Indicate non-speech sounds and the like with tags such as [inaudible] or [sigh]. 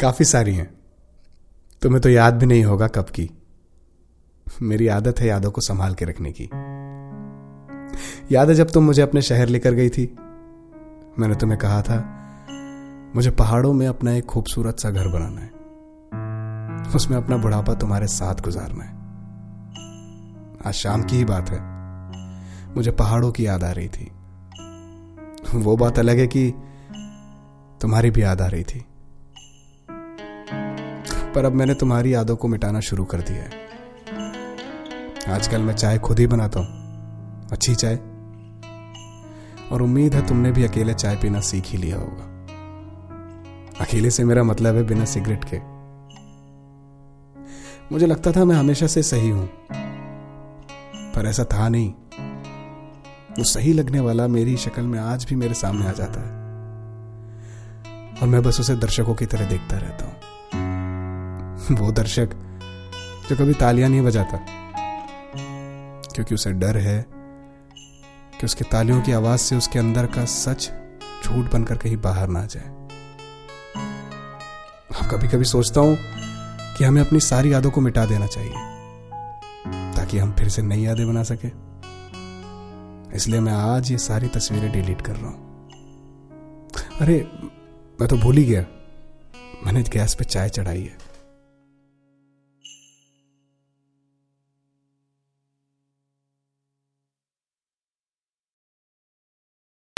काफ़ी सारी हैं। तुम्हें तो याद भी नहीं होगा कब की। मेरी आदत है यादों को संभाल के रखने की। याद है जब तुम मुझे अपने शहर लेकर गई थी। मैंने तुम्हें कहा था, मुझे पहाड़ों में अपना एक खूबसूरत सा घर बनाना है। उसमें अपना बुढ़ापा तुम्हारे साथ गुजारना है। आज शाम की ही बात है। मुझे पहाड़ों की याद आ रही थी। वो बात अलग है कि तुम्हारी भी याद आ रही थी। पर अब मैंने तुम्हारी यादों को मिटाना शुरू कर दिया है। आजकल मैं चाय खुद ही बनाता हूँ। अच्छी चाय। और उम्मीद है तुमने भी अकेले चाय पीना सीख ही लिया होगा। अकेले से मेरा मतलब है बिना सिगरेट के। मुझे लगता था मैं हमेशा से सही हूँ। पर ऐसा था नहीं। वो सही लगने वाला मेरी शक्ल में आज भी मेरे सामने आ जाता है। और मैं बस उसे दर्शकों की तरह देखता रहता हूँ। [laughs] वो दर्शक जो कभी तालियाँ नहीं बजाता, क्योंकि उसे डर है कि उसके तालियों की आवाज़ से उसके अंदर का सच झूठ बनकर कहीं बाहर ना जाए। अब कभी कभी सोचता हूँ कि हमें अपनी सारी यादों को मिटा देना चाहिए, ताकि हम फिर से नई यादें बना सके। इसलिए मैं आज ये सारी तस्वीरें डिलीट कर रहा हूँ। अरे, मैं तो भूल ही गया। मैंने गैस पे चाय चढ़ाई है।